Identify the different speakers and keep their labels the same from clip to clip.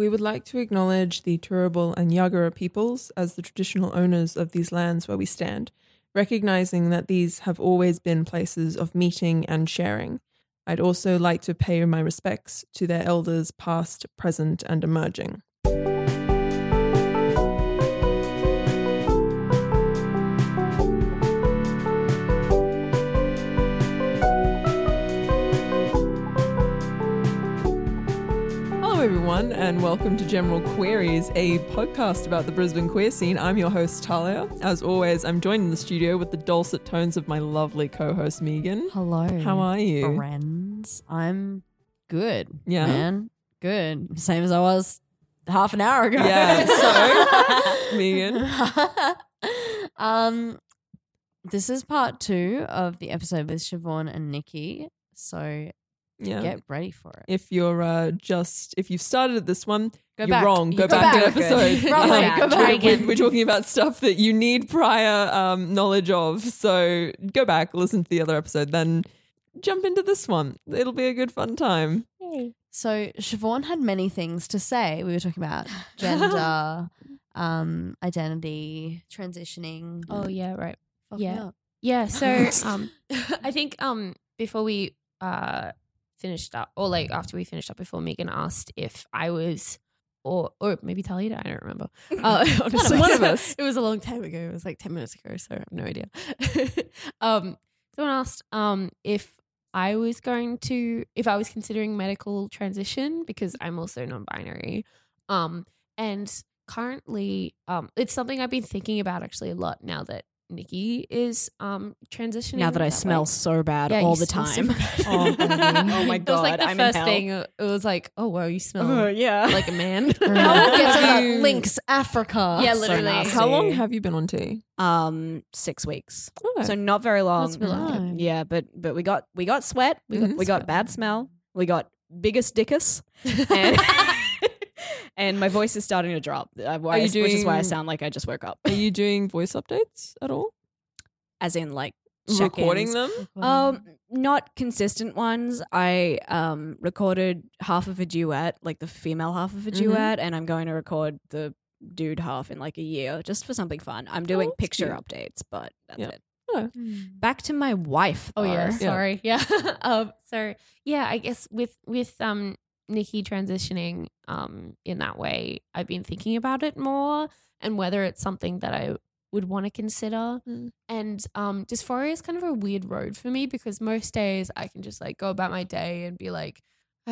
Speaker 1: We would like to acknowledge the Turrbal and Yagara peoples as the traditional owners of these lands where we stand, recognizing that these have always been places of meeting and sharing. I'd also like to pay my respects to their elders, past, present, and emerging. Hello, everyone, and welcome to General Queries, a podcast about the Brisbane queer scene. I'm your host, Talia. As always, I'm joined in the studio with the dulcet tones of my lovely co host, Megan.
Speaker 2: Hello.
Speaker 1: How are you?
Speaker 2: Friends. I'm good.
Speaker 1: Yeah?
Speaker 2: Man. Good. Same as I was half an hour ago.
Speaker 1: Yeah, so, Megan.
Speaker 2: um this is part two of the episode with Siobhan and Nikki. So
Speaker 1: Yeah.
Speaker 2: get ready for it.
Speaker 1: If you're uh, just, if you've started at this one,
Speaker 2: Go
Speaker 1: you're
Speaker 2: back.
Speaker 1: wrong.
Speaker 2: You
Speaker 1: Go,
Speaker 2: go
Speaker 1: back,
Speaker 2: back.
Speaker 1: an episode.
Speaker 2: Wrong way. Go
Speaker 1: we're-
Speaker 2: back
Speaker 1: we're, we're talking about stuff that you need prior um, knowledge of. So go back, listen to the other episode, then jump into this one. It'll be a good fun time.
Speaker 2: So Siobhan had many things to say. We were talking about gender, um, identity, transitioning.
Speaker 3: Oh yeah, right.
Speaker 2: Fuck
Speaker 3: yeah. Yeah, so um I think um before we uh finished up or like after we finished up before Megan asked if I was or or maybe Talia, I don't remember. Uh, honestly,
Speaker 1: One of us.
Speaker 3: It was a long time ago. It was like ten minutes ago, so I have no idea. um, someone asked um if I was going to if I was considering medical transition because I'm also non-binary. Um, and currently, um, it's something I've been thinking about actually a lot now that Nikki is um transitioning.
Speaker 4: Now that I
Speaker 3: way.
Speaker 4: smell so bad
Speaker 3: Yeah,
Speaker 4: all the
Speaker 3: smell so
Speaker 4: time. oh, oh my
Speaker 3: It was like the
Speaker 4: I'm
Speaker 3: first thing. It was like, oh wow, you smell
Speaker 4: Uh, yeah.
Speaker 3: like a man.
Speaker 2: How long
Speaker 1: Get
Speaker 2: gets
Speaker 1: to
Speaker 2: that
Speaker 1: you.
Speaker 2: Africa?
Speaker 3: Yeah, literally.
Speaker 4: nasty.
Speaker 1: How long have you been on tea?
Speaker 4: um six weeks.
Speaker 1: Oh,
Speaker 4: So not very long.
Speaker 3: That's really
Speaker 2: good.
Speaker 4: Um, Yeah, but but we got we got sweat. We got
Speaker 1: Mhm.
Speaker 4: we got bad smell. We got biggest dickus. And and my voice is starting to drop. Uh, why-
Speaker 1: you
Speaker 4: which is why I sound like I just woke up.
Speaker 1: Are you doing voice updates at all?
Speaker 4: As in like
Speaker 1: Recording
Speaker 4: check-ins.
Speaker 1: them?
Speaker 4: Um, not consistent ones. I um recorded half of a duet, like the female half of a
Speaker 1: Mhm.
Speaker 4: duet, and I'm going to record the dude half in like a year, just for something fun. I'm doing
Speaker 1: that's
Speaker 4: picture
Speaker 1: cute.
Speaker 4: updates, but that's
Speaker 1: Yeah.
Speaker 4: it.
Speaker 1: Oh.
Speaker 4: Back to my wife.
Speaker 3: Oh yeah,
Speaker 4: though.
Speaker 3: sorry. Yeah. um so yeah, I guess with with um Nikki transitioning um in that way, I've been thinking about it more and whether it's something that I would want to consider.
Speaker 1: Mm.
Speaker 3: And um dysphoria is kind of a weird road for me because most days I can just like go about my day and be like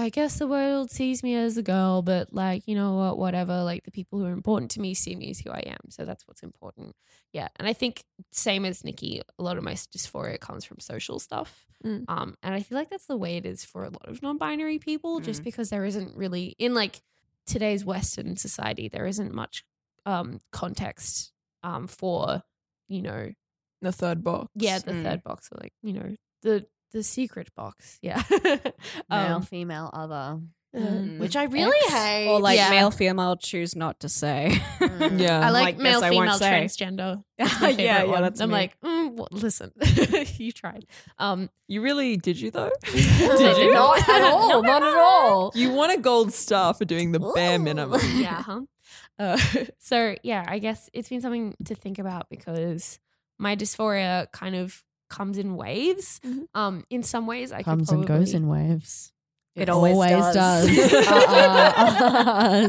Speaker 3: I guess the world sees me as a girl, but like, you know what, whatever. Like the people who are important to me see me as who I am. So that's what's important. Yeah. And I think same as Nikki, a lot of my dysphoria comes from social stuff.
Speaker 1: Mm.
Speaker 3: Um, and I feel like that's the way it is for a lot of non-binary people, just
Speaker 4: Mm.
Speaker 3: because there isn't really in like today's Western society, there isn't much um context um for, you know,
Speaker 1: The third box.
Speaker 3: yeah, the
Speaker 4: Mm.
Speaker 3: third box or like, you know, the the secret box. Yeah.
Speaker 2: Male,
Speaker 3: um,
Speaker 2: female, other.
Speaker 4: Mm.
Speaker 2: Which I really
Speaker 3: X.
Speaker 2: hate.
Speaker 4: Or like
Speaker 3: Yeah.
Speaker 4: male, female, choose not to say.
Speaker 2: Mm.
Speaker 1: Yeah.
Speaker 3: I like,
Speaker 4: like,
Speaker 3: male,
Speaker 4: this
Speaker 3: female, transgender. That's my
Speaker 4: Yeah,
Speaker 3: favorite
Speaker 4: yeah,
Speaker 3: one.
Speaker 4: that's
Speaker 3: I'm
Speaker 4: me.
Speaker 3: like, mm, well, listen, you tried. Um,
Speaker 1: You really did you though?
Speaker 3: Did you?
Speaker 2: Not at all. Not at all.
Speaker 1: You want a gold star for doing the bare minimum.
Speaker 3: yeah. Huh? Uh, so yeah, I guess it's been something to think about because my dysphoria kind of comes in waves.
Speaker 1: Mhm.
Speaker 3: Um, in some ways, I
Speaker 2: Comes
Speaker 3: could
Speaker 2: and goes in waves.
Speaker 4: It always does.
Speaker 2: Uh-uh.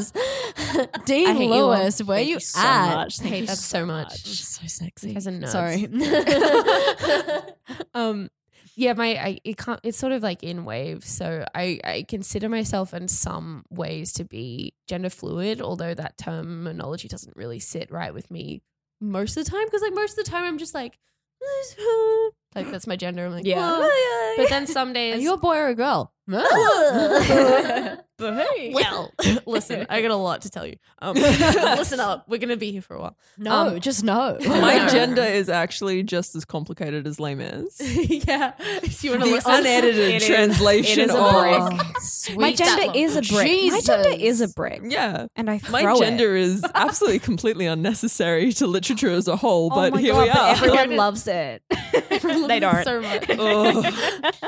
Speaker 2: Dean
Speaker 3: I hate you all.
Speaker 2: Where
Speaker 4: Thank
Speaker 2: you,
Speaker 4: you so
Speaker 2: at?
Speaker 4: much.
Speaker 3: I
Speaker 4: Thank
Speaker 3: hate
Speaker 4: you
Speaker 3: that so much.
Speaker 2: So sexy.
Speaker 3: Guys are nerds.
Speaker 2: Sorry.
Speaker 3: um yeah my I, it can't it's sort of like in waves so I, I consider myself in some ways to be gender fluid although that terminology doesn't really sit right with me most of the time because like most of the time i'm just like Like that's my gender. I'm like,
Speaker 4: Yeah.
Speaker 3: "Whoa." But then some
Speaker 2: Are
Speaker 3: days,
Speaker 2: you a boy or a girl?
Speaker 4: But hey.
Speaker 3: well, listen, I got a lot to tell you. Um, listen up. We're gonna be here for a while.
Speaker 2: no,
Speaker 3: Um,
Speaker 2: just no.
Speaker 1: My
Speaker 3: No.
Speaker 1: gender is actually just as complicated as Les Mis.
Speaker 3: yeah. Do you want to
Speaker 1: The
Speaker 3: listen?
Speaker 1: unedited
Speaker 4: It is-
Speaker 1: translation
Speaker 4: it is a
Speaker 1: of
Speaker 4: brick. My gender is a brick. My gender is a
Speaker 2: Jesus.
Speaker 4: brick.
Speaker 1: yeah.
Speaker 4: And I throw
Speaker 1: My gender is absolutely completely unnecessary to literature as a whole, but
Speaker 4: oh my
Speaker 1: here
Speaker 4: God,
Speaker 1: we are.
Speaker 4: everyone loves it. they don't.
Speaker 3: so much.
Speaker 1: Ugh.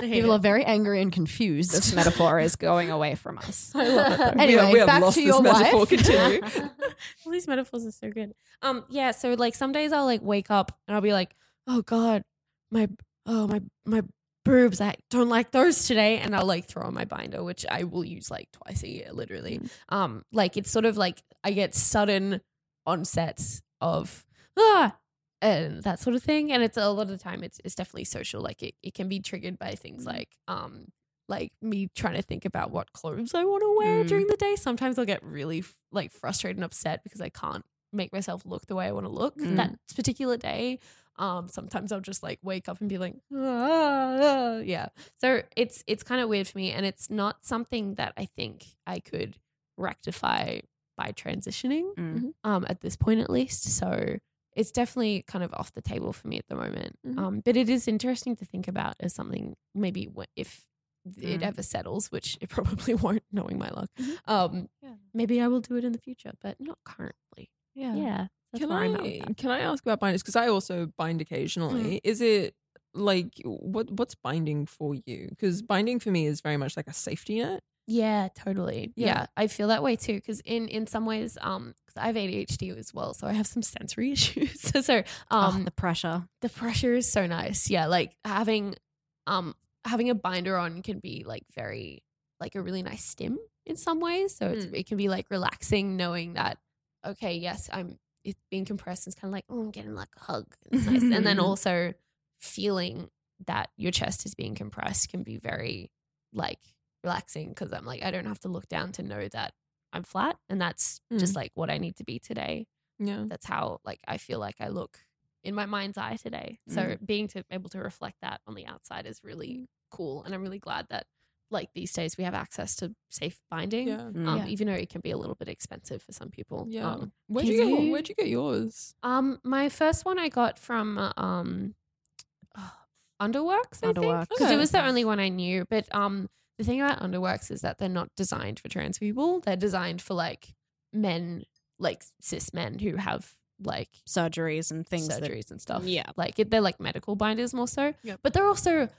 Speaker 2: People
Speaker 3: it.
Speaker 2: are very angry and confused.
Speaker 4: this metaphor is going away from us.
Speaker 3: I love it though.
Speaker 1: we
Speaker 2: Anyway,
Speaker 1: have, we have
Speaker 2: back
Speaker 1: lost
Speaker 2: to
Speaker 1: this
Speaker 2: your
Speaker 1: metaphor.
Speaker 2: wife.
Speaker 1: Continue.
Speaker 3: All these metaphors are so good. Um, yeah. So like some days I'll like wake up and I'll be like, oh god, my oh my my boobs. I don't like those today, and I'll like throw on my binder, which I will use like twice a year, literally. Um, like it's sort of like I get sudden onsets of ah. And that sort of thing, and it's a lot of the time it's it's definitely social. Like it, it can be triggered by things like um like me trying to think about what clothes I want to wear
Speaker 4: Mm.
Speaker 3: during the day. Sometimes I'll get really like frustrated and upset because I can't make myself look the way I want to look
Speaker 4: Mm.
Speaker 3: that particular day. Um, sometimes I'll just like wake up and be like, "Ah, ah," yeah. So it's it's kind of weird for me, and it's not something that I think I could rectify by transitioning
Speaker 4: Mm.
Speaker 3: um, at this point, at least. So it's definitely kind of off the table for me at the moment.
Speaker 1: Mhm.
Speaker 3: Um, but it is interesting to think about as something maybe wh- if it
Speaker 4: Mm.
Speaker 3: ever settles, which it probably won't, knowing my luck.
Speaker 1: Mhm.
Speaker 3: Um,
Speaker 4: Yeah.
Speaker 3: maybe I will do it in the future, but not currently. Yeah, that's
Speaker 1: Can
Speaker 3: I'm at with
Speaker 1: I can I ask about binders? Because I also bind occasionally. Is it like what what's binding for you? Because binding for me is very much like a safety net.
Speaker 3: Yeah, totally.
Speaker 1: Yeah.
Speaker 3: Yeah, I feel that way too. Because in in some ways, um, because I have ADHD as well, so I have some sensory issues. so um,
Speaker 2: oh, the pressure.
Speaker 3: the pressure is so nice. Yeah, like having um having a binder on can be like very like a really nice stim in some ways. So it's,
Speaker 1: Mm.
Speaker 3: it can be like relaxing knowing that okay, yes, I'm it's being compressed. It's kind of like oh, I'm getting like a hug. Nice, and then also feeling that your chest is being compressed can be very like relaxing because I'm like I don't have to look down to know that I'm flat, and that's just
Speaker 1: Mm.
Speaker 3: like what I need to be today
Speaker 1: Yeah.
Speaker 3: that's how like I feel like I look in my mind's eye today. So
Speaker 1: Mm.
Speaker 3: being to able to reflect that on the outside is really cool, and I'm really glad that like these days we have access to safe binding.
Speaker 1: Yeah.
Speaker 4: Mm.
Speaker 3: Um,
Speaker 2: Yeah.
Speaker 3: even though it can be a little bit expensive for some people.
Speaker 1: Yeah.
Speaker 3: Um,
Speaker 1: Where'd you get
Speaker 3: you-
Speaker 1: where'd you get yours?
Speaker 3: um, my first one I got from um, Underworks, I think,
Speaker 4: Underworks.
Speaker 3: because
Speaker 1: Okay.
Speaker 3: it was the only one I knew. But um, the thing about Underworks is that they're not designed for trans people. They're designed for like men, like cis men who have like
Speaker 4: Surgeries and things that
Speaker 3: surgeries and stuff.
Speaker 4: Yeah.
Speaker 3: like it, they're like medical binders more so.
Speaker 1: Yep.
Speaker 3: But they're also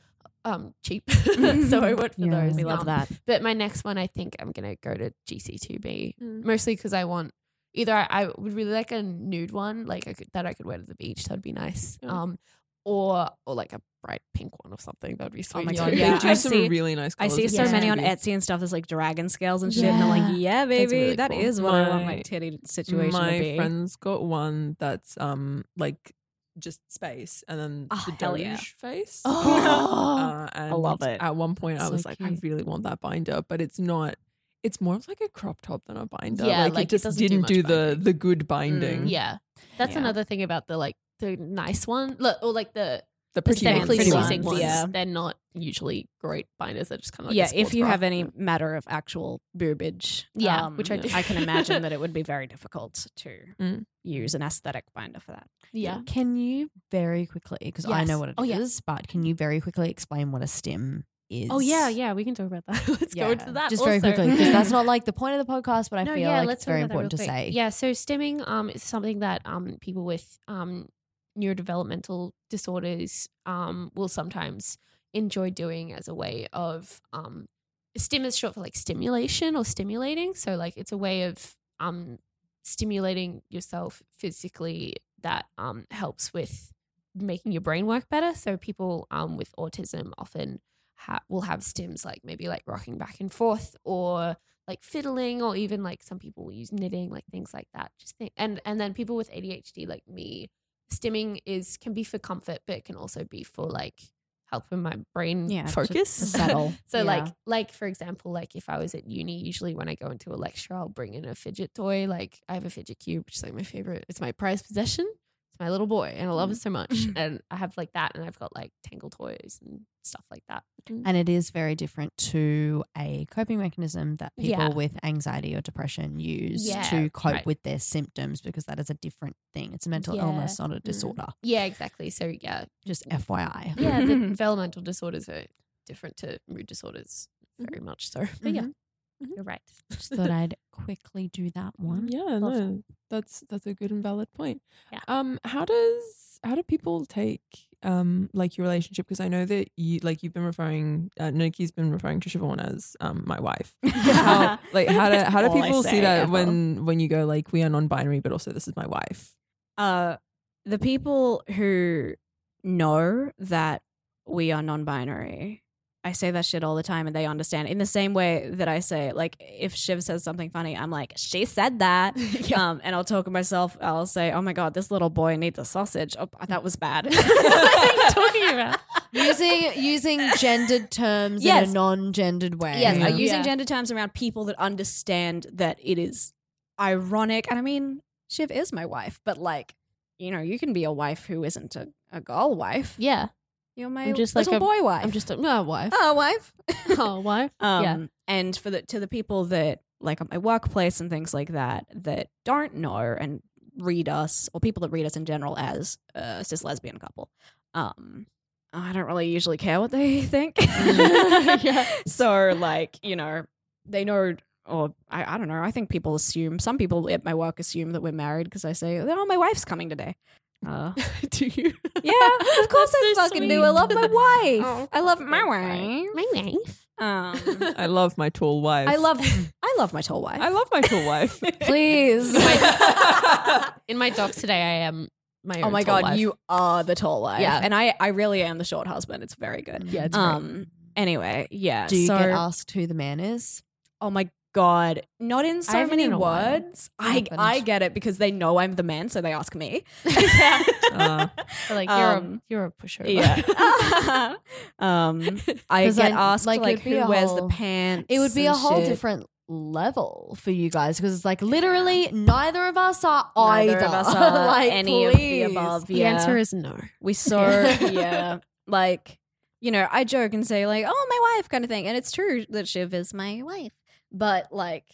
Speaker 3: um cheap, so I went for
Speaker 2: Yeah.
Speaker 3: those.
Speaker 4: we love
Speaker 3: Um,
Speaker 4: that.
Speaker 3: But my next one, I think I'm gonna go to GC2B
Speaker 1: Mm.
Speaker 3: mostly because I want either I, I would really like a nude one, like I could, that I could wear to the beach. That'd be nice.
Speaker 1: Yeah.
Speaker 3: Um, or or like a bright pink one or something. That'd be sweet.
Speaker 4: my
Speaker 3: too.
Speaker 4: God,
Speaker 1: They
Speaker 4: yeah.
Speaker 1: do
Speaker 4: I
Speaker 1: some
Speaker 4: see-
Speaker 1: really nice
Speaker 4: I see so
Speaker 3: Yeah.
Speaker 4: many on Etsy and stuff. There's like dragon scales and shit. And I'm like, yeah, baby,
Speaker 3: really
Speaker 4: that
Speaker 3: cool.
Speaker 4: is what I want my
Speaker 1: My-
Speaker 4: titty situation
Speaker 1: My
Speaker 4: to be.
Speaker 1: friend's got one that's um like just space and then
Speaker 4: Oh,
Speaker 1: the
Speaker 4: hell
Speaker 1: Doge
Speaker 4: yeah.
Speaker 1: face.
Speaker 3: Oh,
Speaker 1: Uh, and
Speaker 4: love it.
Speaker 1: At one point, I
Speaker 3: So
Speaker 1: was like, I really want that binder, but it's not. It's more of like a crop top than a binder.
Speaker 3: Yeah,
Speaker 1: like,
Speaker 3: like,
Speaker 1: it
Speaker 3: it
Speaker 1: just
Speaker 3: doesn't
Speaker 1: didn't
Speaker 3: much
Speaker 1: do, the the good binding.
Speaker 3: yeah. That's
Speaker 4: Yeah.
Speaker 3: another thing about the like the nice one, look, or like the
Speaker 1: the pretty
Speaker 3: aesthetically
Speaker 1: ones.
Speaker 3: pleasing
Speaker 4: ones,
Speaker 3: ones.
Speaker 4: yeah.
Speaker 3: They're not usually great binders. They're just kind of like a
Speaker 4: yeah, if you
Speaker 3: bra.
Speaker 4: have any matter of actual boobage,
Speaker 3: Yeah,
Speaker 4: um,
Speaker 3: which I do.
Speaker 4: I can imagine that it would be very difficult to
Speaker 1: Mm.
Speaker 4: use an aesthetic binder for that.
Speaker 3: yeah.
Speaker 2: Can you very quickly, because I know what it is,
Speaker 3: Oh, yeah.
Speaker 2: but can you very quickly explain what a stim is?
Speaker 3: Oh yeah, yeah. We can talk about that. let's go into that.
Speaker 2: Just very quickly, because that's not like the point of the podcast, but I
Speaker 3: no,
Speaker 2: feel
Speaker 3: yeah,
Speaker 2: like
Speaker 3: let's
Speaker 2: it's very
Speaker 3: about that real
Speaker 2: important to
Speaker 3: quick.
Speaker 2: say.
Speaker 3: Yeah, so stimming um is something that um people with um neurodevelopmental disorders um will sometimes enjoy doing as a way of um stim is short for like stimulation or stimulating. So like it's a way of um stimulating yourself physically that um helps with making your brain work better. So people um with autism often ha- will have stims like maybe like rocking back and forth or like fiddling or even like some people use knitting like things like that just think and and then people with ADHD like me stimming is can be for comfort but it can also be for like helping my brain
Speaker 4: Yeah, to-
Speaker 3: focus
Speaker 4: to settle.
Speaker 3: so
Speaker 2: Yeah.
Speaker 3: like like for example like if I was at uni usually when I go into a lecture I'll bring in a fidget toy like I have a fidget cube which is like my favorite it's my prized possession It's my little boy, and I love it so much.
Speaker 4: Mm.
Speaker 3: and I have like that, and I've got like Tangle toys and stuff like that.
Speaker 2: And it is very different to a coping mechanism that people
Speaker 3: Yeah.
Speaker 2: with anxiety or depression use
Speaker 3: Yeah,
Speaker 2: to cope
Speaker 3: right.
Speaker 2: with their symptoms because that is a different thing. It's a mental
Speaker 3: Yeah.
Speaker 2: illness, not a disorder.
Speaker 3: Yeah, exactly. So yeah,
Speaker 2: Just FYI.
Speaker 3: yeah, the developmental disorders are different to mood disorders,
Speaker 1: Mm-hmm.
Speaker 3: very much so. But yeah,
Speaker 2: Mhm.
Speaker 3: You're right.
Speaker 2: Just thought I'd quickly do that one.
Speaker 1: Yeah,
Speaker 2: Love
Speaker 1: no, that's that's a good and valid point.
Speaker 3: Yeah.
Speaker 1: Um, how does how do people take um like your relationship? Because I know that you like you've been referring, uh, Nikki's been referring to Siobhan as um my wife. How, like how do how do
Speaker 4: All I
Speaker 1: people see that
Speaker 4: ever.
Speaker 1: when when you go like we are non-binary, but also this is my wife?
Speaker 4: uh, the people who know that we are non-binary, I say that shit all the time, and they understand. In the same way that I say, like, if Shiv says something funny, I'm like, she said that, um, and I'll talk to myself. I'll say, oh my god, this little boy needs a sausage. Oh, that was bad.
Speaker 3: what are you talking about?
Speaker 2: using using gendered terms in a non-gendered way.
Speaker 4: Yes,
Speaker 1: Yeah.
Speaker 4: uh, using
Speaker 3: Yeah.
Speaker 4: gender terms around people that understand that it is ironic. And I mean, Shiv is my wife, but like, you know, you can be a wife who isn't a, a girl wife.
Speaker 3: Yeah,
Speaker 4: You're my
Speaker 3: I'm just like
Speaker 4: little
Speaker 3: a-
Speaker 4: boy wife.
Speaker 3: I'm just a no, wife.
Speaker 4: oh, wife.
Speaker 3: oh, wife.
Speaker 4: Um,
Speaker 3: yeah,
Speaker 4: And for the to the people that like at my workplace and things like that that don't know and read us or people that read us in general as a cis lesbian couple, um, I don't really usually care what they think.
Speaker 3: Yeah.
Speaker 4: So like you know they know. Or I, I don't know. I think people assume some people at my work assume that we're married because I say, "Oh, my wife's coming today." Uh,
Speaker 1: do you?
Speaker 4: yeah, of course I
Speaker 3: so
Speaker 4: fucking do. I love my wife.
Speaker 3: Oh,
Speaker 4: I love my wife.
Speaker 3: my wife.
Speaker 4: Um,
Speaker 1: I love my tall wife.
Speaker 4: I love I love my tall wife.
Speaker 1: I love my tall wife.
Speaker 2: Please.
Speaker 3: In my docs today, I am my.
Speaker 4: oh my god,
Speaker 3: wife.
Speaker 4: you are the tall wife.
Speaker 3: Yeah.
Speaker 4: and I I really am the short husband. It's very good.
Speaker 3: Yeah, it's great.
Speaker 4: Um. Anyway, yeah.
Speaker 2: Do you
Speaker 4: so,
Speaker 2: get asked who the man is?
Speaker 4: oh my god, not in so many
Speaker 3: in
Speaker 4: words. I I get it because they know I'm the man, so they ask me.
Speaker 1: Uh,
Speaker 3: like you're
Speaker 4: Um,
Speaker 3: a you're a pushover.
Speaker 4: yeah. um. I get
Speaker 2: I-
Speaker 4: asked
Speaker 2: like,
Speaker 4: like, who wears the pants.
Speaker 2: It would be a whole
Speaker 4: shit.
Speaker 2: different level for you guys because it's like literally neither of us are
Speaker 4: Neither
Speaker 2: either.
Speaker 4: of us are
Speaker 2: like,
Speaker 4: any
Speaker 2: please.
Speaker 4: of the above.
Speaker 3: The answer is no.
Speaker 4: we saw yeah like you know i joke and say like oh my wife kind of thing and it's true that shiv is my wife but like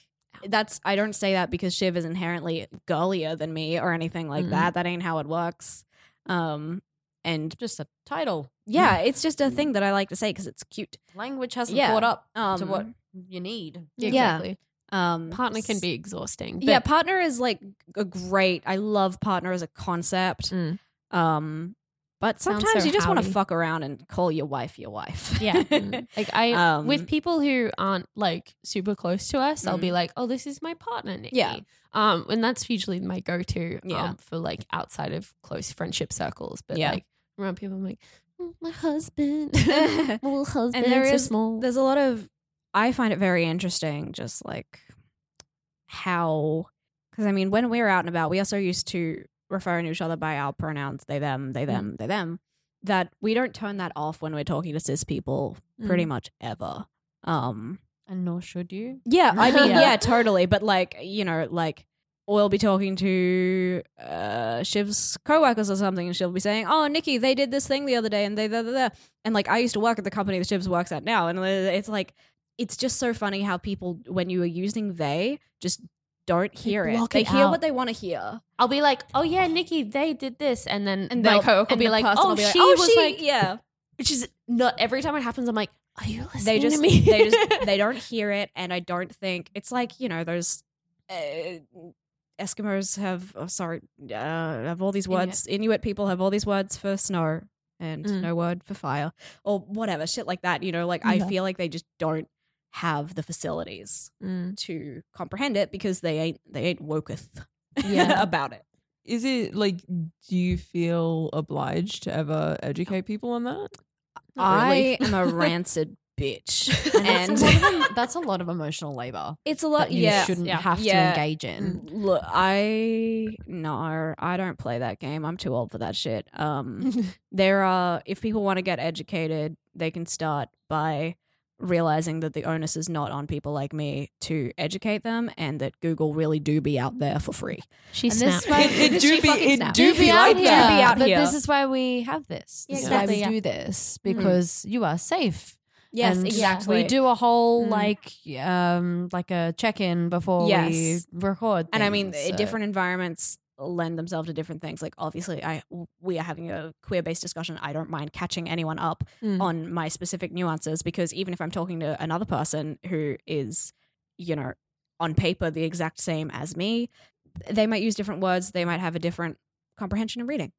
Speaker 4: that's i don't say that because shiv is inherently girlier than me or anything like
Speaker 1: Mhm.
Speaker 4: that that ain't how it works um and
Speaker 2: Just a title.
Speaker 4: yeah it's just a thing that i like to say because it's cute
Speaker 2: Language hasn't
Speaker 4: Yeah.
Speaker 2: caught up
Speaker 4: um
Speaker 2: to what you need.
Speaker 3: Yeah,
Speaker 4: Yeah. um
Speaker 3: Partner can be exhausting.
Speaker 4: yeah partner is like a great i love partner as a concept
Speaker 1: Mm.
Speaker 4: um but sometimes
Speaker 3: so
Speaker 4: you just want to fuck around and call your wife your wife
Speaker 3: Yeah. Like I
Speaker 4: Um,
Speaker 3: with people who aren't like super close to us, I'll be
Speaker 4: Mhm.
Speaker 3: like, "Oh, this is my partner, Nikki."
Speaker 4: Yeah.
Speaker 3: Um, and that's usually my go-to.
Speaker 4: Yeah.
Speaker 3: Um, for like outside of close friendship circles, but
Speaker 4: Yeah.
Speaker 3: like around people, I'm like, "Mm, my husband, my little husband,
Speaker 4: and there
Speaker 3: so
Speaker 4: is
Speaker 3: small.
Speaker 4: there's a lot of i find it very interesting just like how because i mean when we're out and about we are so used to referring to each other by our pronouns they them they them they them that we don't turn that off when we're talking to cis people pretty much ever um
Speaker 2: And nor should you.
Speaker 4: yeah i mean
Speaker 3: Yeah.
Speaker 4: yeah totally but like you know like we'll be talking to uh, Shiv's coworkers or something, and she'll be saying, "Oh, Nikki, they did this thing the other day, and they da, da, da." and like I used to work at the company that Shiv's works at now, and it's like it's just so funny how people when you are using they just don't hear it. They
Speaker 3: it
Speaker 4: hear
Speaker 3: out.
Speaker 4: what they want to hear,
Speaker 3: I'll be like, "Oh yeah, Nikki, they did this," and then
Speaker 4: and
Speaker 3: my coworker will be like, "Oh,
Speaker 4: be like,
Speaker 3: she
Speaker 4: "Oh,
Speaker 3: was
Speaker 4: she-
Speaker 3: like,"
Speaker 4: yeah."
Speaker 3: which is not every time it happens. I'm like, "Are you listening
Speaker 4: They just
Speaker 3: to me?"
Speaker 4: they just they don't hear it, and I don't think it's like you know those. Uh, Eskimos have, oh, sorry, uh, have all these words. Inuit people have all these words for snow and
Speaker 1: Mm.
Speaker 4: no word for fire or whatever shit like that. You know, like I feel like they just don't have the facilities
Speaker 1: Mm.
Speaker 4: to comprehend it because they ain't they ain't woketh
Speaker 1: Yeah.
Speaker 4: about it.
Speaker 1: Is it like, do you feel obliged to ever educate people on that? Not really.
Speaker 4: I am a rancid bitch,
Speaker 2: And,
Speaker 4: and
Speaker 2: that's, a lot of, that's a lot of emotional labor
Speaker 4: it's a lot.
Speaker 2: that you
Speaker 4: Yeah,
Speaker 2: shouldn't
Speaker 3: yeah,
Speaker 2: have
Speaker 4: yeah.
Speaker 2: to engage in.
Speaker 4: Look, I no, I don't play that game. I'm too old for that shit. Um, there are if people want to get educated, they can start by realizing that the onus is not on people like me to educate them and that Google really do be out there for free.
Speaker 3: She
Speaker 2: And this
Speaker 3: snapped.
Speaker 2: is why-
Speaker 1: It, it do be it
Speaker 4: snapped.
Speaker 1: do
Speaker 2: Do
Speaker 1: be
Speaker 2: out
Speaker 1: like
Speaker 2: here.
Speaker 1: that.
Speaker 4: be out
Speaker 2: but
Speaker 4: here.
Speaker 2: this is why we have this.
Speaker 3: Yeah,
Speaker 2: This
Speaker 3: exactly,
Speaker 2: is why we
Speaker 3: yeah.
Speaker 2: do this because you are safe.
Speaker 4: Yes,
Speaker 2: And
Speaker 4: exactly.
Speaker 2: We do a whole
Speaker 4: Mm.
Speaker 2: like um like a check in before
Speaker 4: Yes.
Speaker 2: we record.
Speaker 4: and I mean,
Speaker 2: so-
Speaker 4: different environments lend themselves to different things. Like obviously, I we are having a queer based discussion. I don't mind catching anyone up
Speaker 1: Mm.
Speaker 4: on my specific nuances because even if I'm talking to another person who is, you know, on paper the exact same as me, they might use different words. They might have a different comprehension and reading.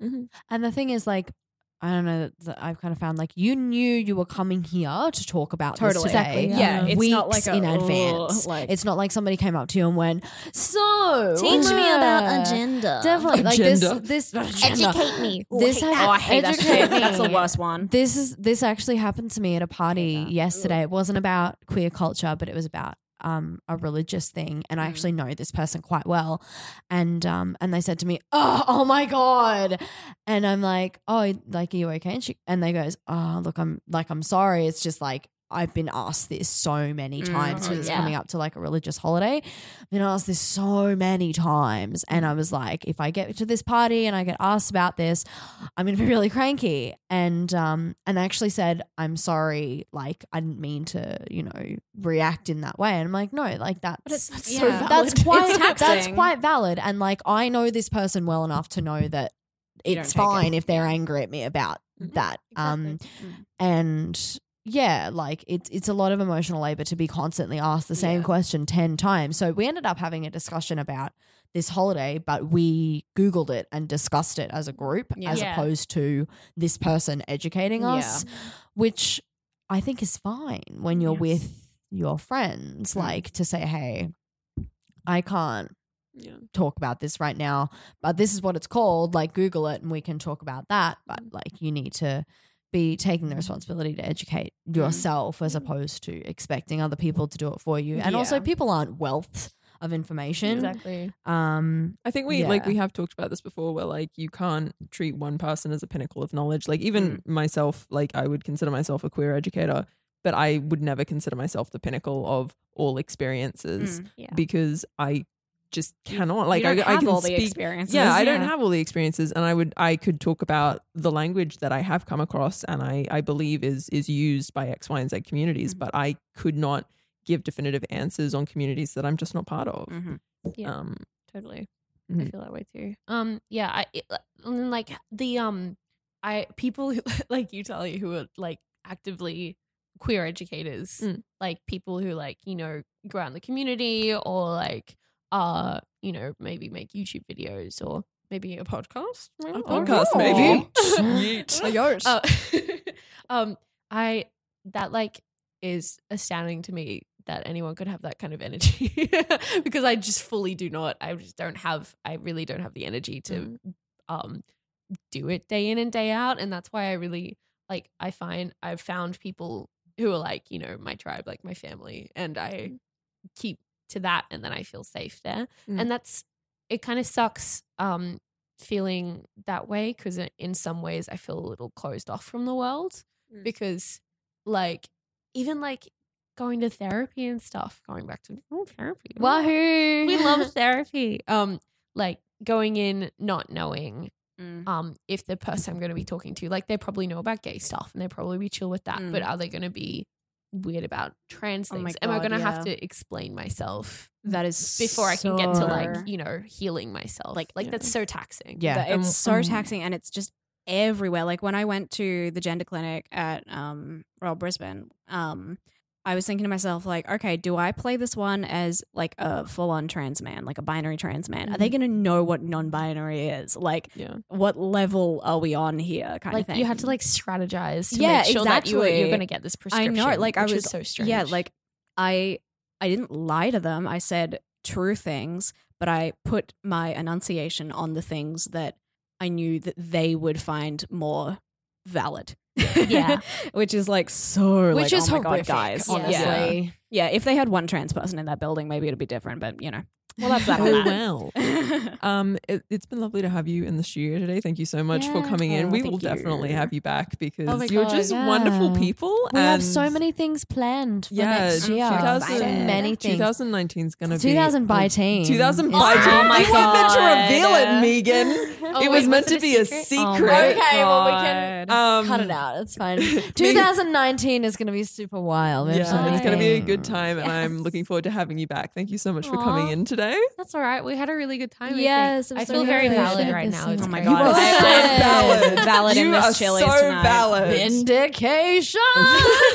Speaker 2: And the thing is, like, I don't know that I've kind of found like you knew you were coming here to talk about
Speaker 4: Totally.
Speaker 2: this today.
Speaker 3: Exactly,
Speaker 4: Yeah,
Speaker 3: Yeah.
Speaker 4: it's
Speaker 2: weeks
Speaker 4: not like a,
Speaker 2: in
Speaker 4: "Ugh,"
Speaker 2: advance.
Speaker 4: like
Speaker 2: It's not like somebody came up to you and went, "So
Speaker 4: teach me about
Speaker 2: agenda." Definitely, like
Speaker 1: Agenda.
Speaker 2: this. This agenda.
Speaker 3: me.
Speaker 2: This has
Speaker 4: oh, I hate that
Speaker 2: educate
Speaker 4: shit.
Speaker 2: me.
Speaker 4: That's the worst one.
Speaker 2: This is this actually happened to me at a party
Speaker 4: that.
Speaker 2: yesterday. It wasn't about queer culture, but it was about um a religious thing, and I
Speaker 4: Mm.
Speaker 2: actually know this person quite well. And um and they said to me, "Oh, oh my god," and I'm like, "Oh, like are you okay?" And she and they goes, "Oh, look, I'm like I'm sorry. It's just like." I've been asked this so many
Speaker 4: Mm,
Speaker 2: times because it's
Speaker 3: yeah.
Speaker 2: coming up to like a religious holiday. I've been asked this so many times. And I was like, if I get to this party and I get asked about this, I'm gonna be really cranky. And um and I actually said, I'm sorry, like I didn't mean to, you know, react in that way. And I'm like, no, like that's that's,
Speaker 4: yeah. so
Speaker 2: that's quite that's quite valid. And like I know this person well enough to know that it's
Speaker 4: take it.
Speaker 2: fine if they're angry at me about
Speaker 1: Mhm.
Speaker 2: that. Um
Speaker 4: Mm.
Speaker 2: and yeah, like it's it's a lot of emotional labor to be constantly asked the same
Speaker 4: Yeah.
Speaker 2: question 10 times. So we ended up having a discussion about this holiday, but we Googled it and discussed it as a group
Speaker 4: Yeah.
Speaker 2: as
Speaker 3: Yeah.
Speaker 2: opposed to this person educating us, which I think is fine when you're
Speaker 3: Yes.
Speaker 2: with your friends,
Speaker 4: Mm.
Speaker 2: like to say, hey, I can't
Speaker 1: Yeah.
Speaker 2: talk about this right now, but this is what it's called. Like, Google it and we can talk about that. But like, you need to be taking the responsibility to educate yourself as opposed to expecting other people to do it for you. And also, people aren't wealth of information.
Speaker 3: Exactly.
Speaker 2: Um,
Speaker 1: I think we like
Speaker 2: Yeah.
Speaker 1: we have talked about this before where like you can't treat one person as a pinnacle of knowledge. Like even
Speaker 2: Mm.
Speaker 1: myself, like I would consider myself a queer educator, but I would never consider myself the pinnacle of all experiences
Speaker 4: Mm.
Speaker 3: Yeah.
Speaker 1: because I just cannot like
Speaker 4: you
Speaker 1: I, I
Speaker 4: have
Speaker 1: can
Speaker 4: all the
Speaker 1: speak
Speaker 4: experiences.
Speaker 1: yeah, I don't have all the experiences, and I would I could talk about the language that I have come across, and I I believe is is used by X, Y, and Z communities,
Speaker 4: Mhm.
Speaker 1: but I could not give definitive answers on communities that I'm just not part of.
Speaker 4: Mhm.
Speaker 3: Yeah.
Speaker 1: Um,
Speaker 3: totally. I
Speaker 1: Mhm.
Speaker 3: feel that way too. Um, yeah, I it, like the um, I people who like you, Tali, who are like actively queer educators,
Speaker 1: Mm.
Speaker 3: like people who like you know grow out in the community or like uh you know maybe make YouTube videos or maybe a podcast,
Speaker 1: a
Speaker 3: Or-
Speaker 1: podcast,
Speaker 2: Oh.
Speaker 1: maybe.
Speaker 2: Yeet.
Speaker 4: A yours.
Speaker 3: uh, um, I that like is astounding to me that anyone could have that kind of energy because I just fully do not. I just don't have. I really don't have the energy to um do it day in and day out, and that's why I really like. I find I've found people who are like you know my tribe, like my family, and I keep to that, and then I feel safe there,
Speaker 1: Mm.
Speaker 3: and that's it. Kind of sucks. Um, feeling that way because in some ways I feel a little closed off from the world
Speaker 1: Mm.
Speaker 3: because like even like going to therapy and stuff going back to oh, therapy
Speaker 2: Wahoo!
Speaker 3: we love therapy um like going in not knowing
Speaker 4: Mm.
Speaker 3: um if the person I'm going to be talking to like they probably know about gay stuff and they probably be chill with that but
Speaker 4: Mm.
Speaker 3: are they going to be weird about trans
Speaker 4: Oh my
Speaker 3: things am I going to
Speaker 4: yeah.
Speaker 3: have to explain myself
Speaker 4: That is
Speaker 3: before I can get to like you know healing myself like like
Speaker 1: Yeah.
Speaker 3: that's so taxing
Speaker 2: Yeah.
Speaker 4: that
Speaker 1: Um,
Speaker 4: it's so
Speaker 1: um,
Speaker 4: taxing and it's just everywhere. Like when I went to the gender clinic at um Royal Brisbane, um, I was thinking to myself, like, okay, do I play this one as like a full on trans man, like a binary trans man? Are they mm-hmm. gonna know what non binary is? Like
Speaker 1: yeah.
Speaker 4: what level are we on here? Kind
Speaker 3: like
Speaker 4: of thing.
Speaker 3: you had to like strategize to
Speaker 4: Yeah,
Speaker 3: make sure that you were, you're going to get this prescription.
Speaker 4: I know, like I was
Speaker 3: so strange.
Speaker 4: Yeah, like I I didn't lie to them. I said true things, but I put my enunciation on the things that I knew that they would find more valid.
Speaker 3: Yeah.
Speaker 4: which is like so
Speaker 2: Which
Speaker 4: like,
Speaker 2: is
Speaker 4: oh my God,
Speaker 2: horrific,
Speaker 4: guys.
Speaker 2: honestly.
Speaker 4: Yeah. yeah, if they had one trans person in that building, maybe it'd be different. But you know, Well, that's that.
Speaker 1: Oh,
Speaker 4: on
Speaker 1: wow.
Speaker 4: that.
Speaker 1: Um, it, it's been lovely to have you in the studio today. Thank you so much for
Speaker 3: Yeah.
Speaker 1: coming in.
Speaker 4: Oh,
Speaker 1: we
Speaker 4: thank
Speaker 1: will definitely
Speaker 4: you.
Speaker 1: have you back because
Speaker 3: Oh my
Speaker 1: you're
Speaker 3: God,
Speaker 1: just
Speaker 2: yeah.
Speaker 1: wonderful people.
Speaker 2: We have so many things planned for
Speaker 1: Yeah,
Speaker 2: next year.
Speaker 1: 2000
Speaker 2: many things.
Speaker 1: 2019 is going to be
Speaker 2: 2000 by
Speaker 1: a-
Speaker 2: team.
Speaker 1: 2000
Speaker 2: is-
Speaker 1: by team.
Speaker 4: Oh my
Speaker 1: you weren't meant to reveal it, Megan.
Speaker 3: Oh,
Speaker 1: it
Speaker 3: wait,
Speaker 1: was meant
Speaker 3: was
Speaker 1: to
Speaker 3: it a
Speaker 1: be a
Speaker 3: secret?
Speaker 1: secret.
Speaker 4: Oh my
Speaker 2: Okay, well, we can-
Speaker 4: God.
Speaker 1: Um,
Speaker 2: Cut it out. It's fine. 2019 is going to be super wild. We have so
Speaker 1: Yeah,
Speaker 2: many
Speaker 1: it's going to be a good time, and I'm looking forward to having you back. Thank you so much for coming in today.
Speaker 3: That's all right. We had a really good time. I think.
Speaker 2: Yes, it
Speaker 3: I
Speaker 2: was
Speaker 3: feel
Speaker 2: so
Speaker 3: very
Speaker 2: good.
Speaker 3: valid right now. It's
Speaker 4: Oh my
Speaker 3: great.
Speaker 4: God.
Speaker 1: You are
Speaker 2: Yes.
Speaker 1: so valid.
Speaker 4: Valid in
Speaker 1: you
Speaker 4: this
Speaker 1: are
Speaker 4: Chili's
Speaker 1: so
Speaker 4: tonight.
Speaker 1: valid.
Speaker 2: Vindication.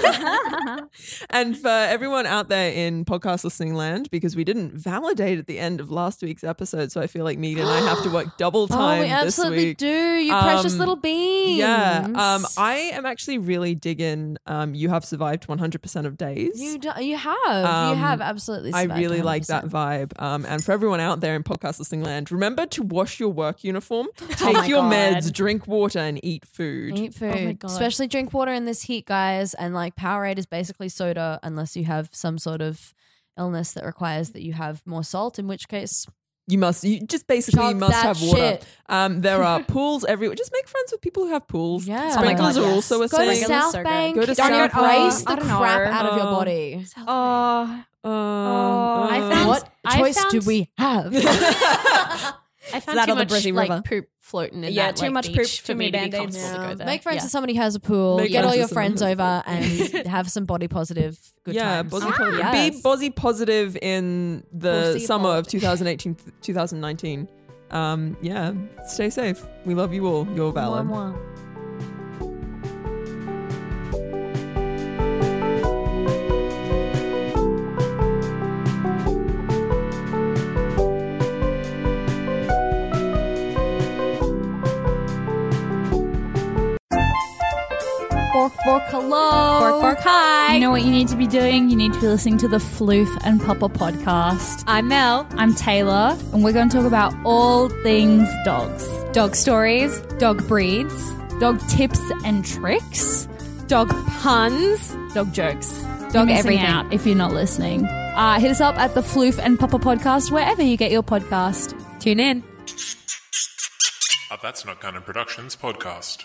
Speaker 1: And for everyone out there in podcast listening land, because we didn't validate at the end of last week's episode, so I feel like Megan and I have to work double time
Speaker 2: oh,
Speaker 1: time
Speaker 2: we
Speaker 1: this
Speaker 2: absolutely
Speaker 1: week.
Speaker 2: do. You precious
Speaker 1: Um,
Speaker 2: little beans.
Speaker 1: Yeah, um, I am actually really digging. Um, you have survived 100% of days.
Speaker 2: You do, you have you
Speaker 1: Um,
Speaker 2: have absolutely.
Speaker 1: I
Speaker 2: survived
Speaker 1: really like that vibe. Um, and for everyone out there in podcast listening land, remember to wash your work uniform,
Speaker 2: Oh
Speaker 1: take
Speaker 4: my
Speaker 1: your
Speaker 4: God.
Speaker 1: meds, drink water, and eat food.
Speaker 2: Eat food,
Speaker 3: my God.
Speaker 2: especially drink water in this heat, guys. And like Powerade is basically soda, unless you have some sort of illness that requires that you have more salt. In which case,
Speaker 1: You must, you just basically you
Speaker 2: Chug
Speaker 1: must have water. Um, there are pools everywhere. Just make friends with people who have pools.
Speaker 2: Yeah.
Speaker 1: sprinklers
Speaker 2: Oh my
Speaker 1: are
Speaker 2: God,
Speaker 1: also a
Speaker 2: go to
Speaker 1: thing.
Speaker 4: South-
Speaker 2: South
Speaker 4: so good.
Speaker 2: Bank.
Speaker 1: Go to
Speaker 2: Don't
Speaker 1: South
Speaker 2: embrace
Speaker 4: Bank.
Speaker 2: the
Speaker 4: I don't
Speaker 2: crap
Speaker 4: know.
Speaker 2: out of your
Speaker 1: Oh.
Speaker 2: body.
Speaker 4: oh,
Speaker 1: Uh,
Speaker 4: Oh,
Speaker 3: I
Speaker 1: uh,
Speaker 3: found-
Speaker 2: what
Speaker 3: I
Speaker 2: choice do
Speaker 3: found-
Speaker 2: we have?
Speaker 3: I found
Speaker 4: that
Speaker 3: too
Speaker 4: the
Speaker 3: much
Speaker 4: Brizzy
Speaker 3: like
Speaker 4: River?
Speaker 3: poop floating in
Speaker 4: Yeah,
Speaker 3: that
Speaker 4: too
Speaker 3: like,
Speaker 4: much
Speaker 3: beach
Speaker 4: poop,
Speaker 3: for
Speaker 4: too
Speaker 3: me to be
Speaker 4: Band-Aids.
Speaker 3: comfortable to go there.
Speaker 2: Make friends
Speaker 3: Yeah.
Speaker 2: with somebody who has a pool.
Speaker 1: Make
Speaker 2: Get
Speaker 1: friends
Speaker 2: all your
Speaker 1: someone
Speaker 2: friends
Speaker 1: who
Speaker 2: over and have some body positive good
Speaker 1: yeah,
Speaker 2: times.
Speaker 1: body
Speaker 3: Ah.
Speaker 1: positive.
Speaker 2: Yes.
Speaker 1: be body positive in the
Speaker 2: Possible.
Speaker 1: summer of 2018, 2019. Um, yeah, stay safe. We love you all. You're valid.
Speaker 2: Mwah, mwah. Hello.
Speaker 4: Bork, bork, hi.
Speaker 5: You know what you need to be doing? You need to be listening to the Floof and Papa podcast.
Speaker 4: I'm Mel.
Speaker 5: I'm Taylor, and we're going to talk about all things dogs dog stories, dog breeds, dog tips and tricks,
Speaker 4: Dog puns.
Speaker 5: dog jokes,
Speaker 4: Dog
Speaker 5: You're
Speaker 4: everything.
Speaker 5: out if you're not listening. Uh, hit us up at the Floof and Papa podcast wherever you get your podcast.
Speaker 4: Tune in.
Speaker 6: A That's Not Canon Productions podcast.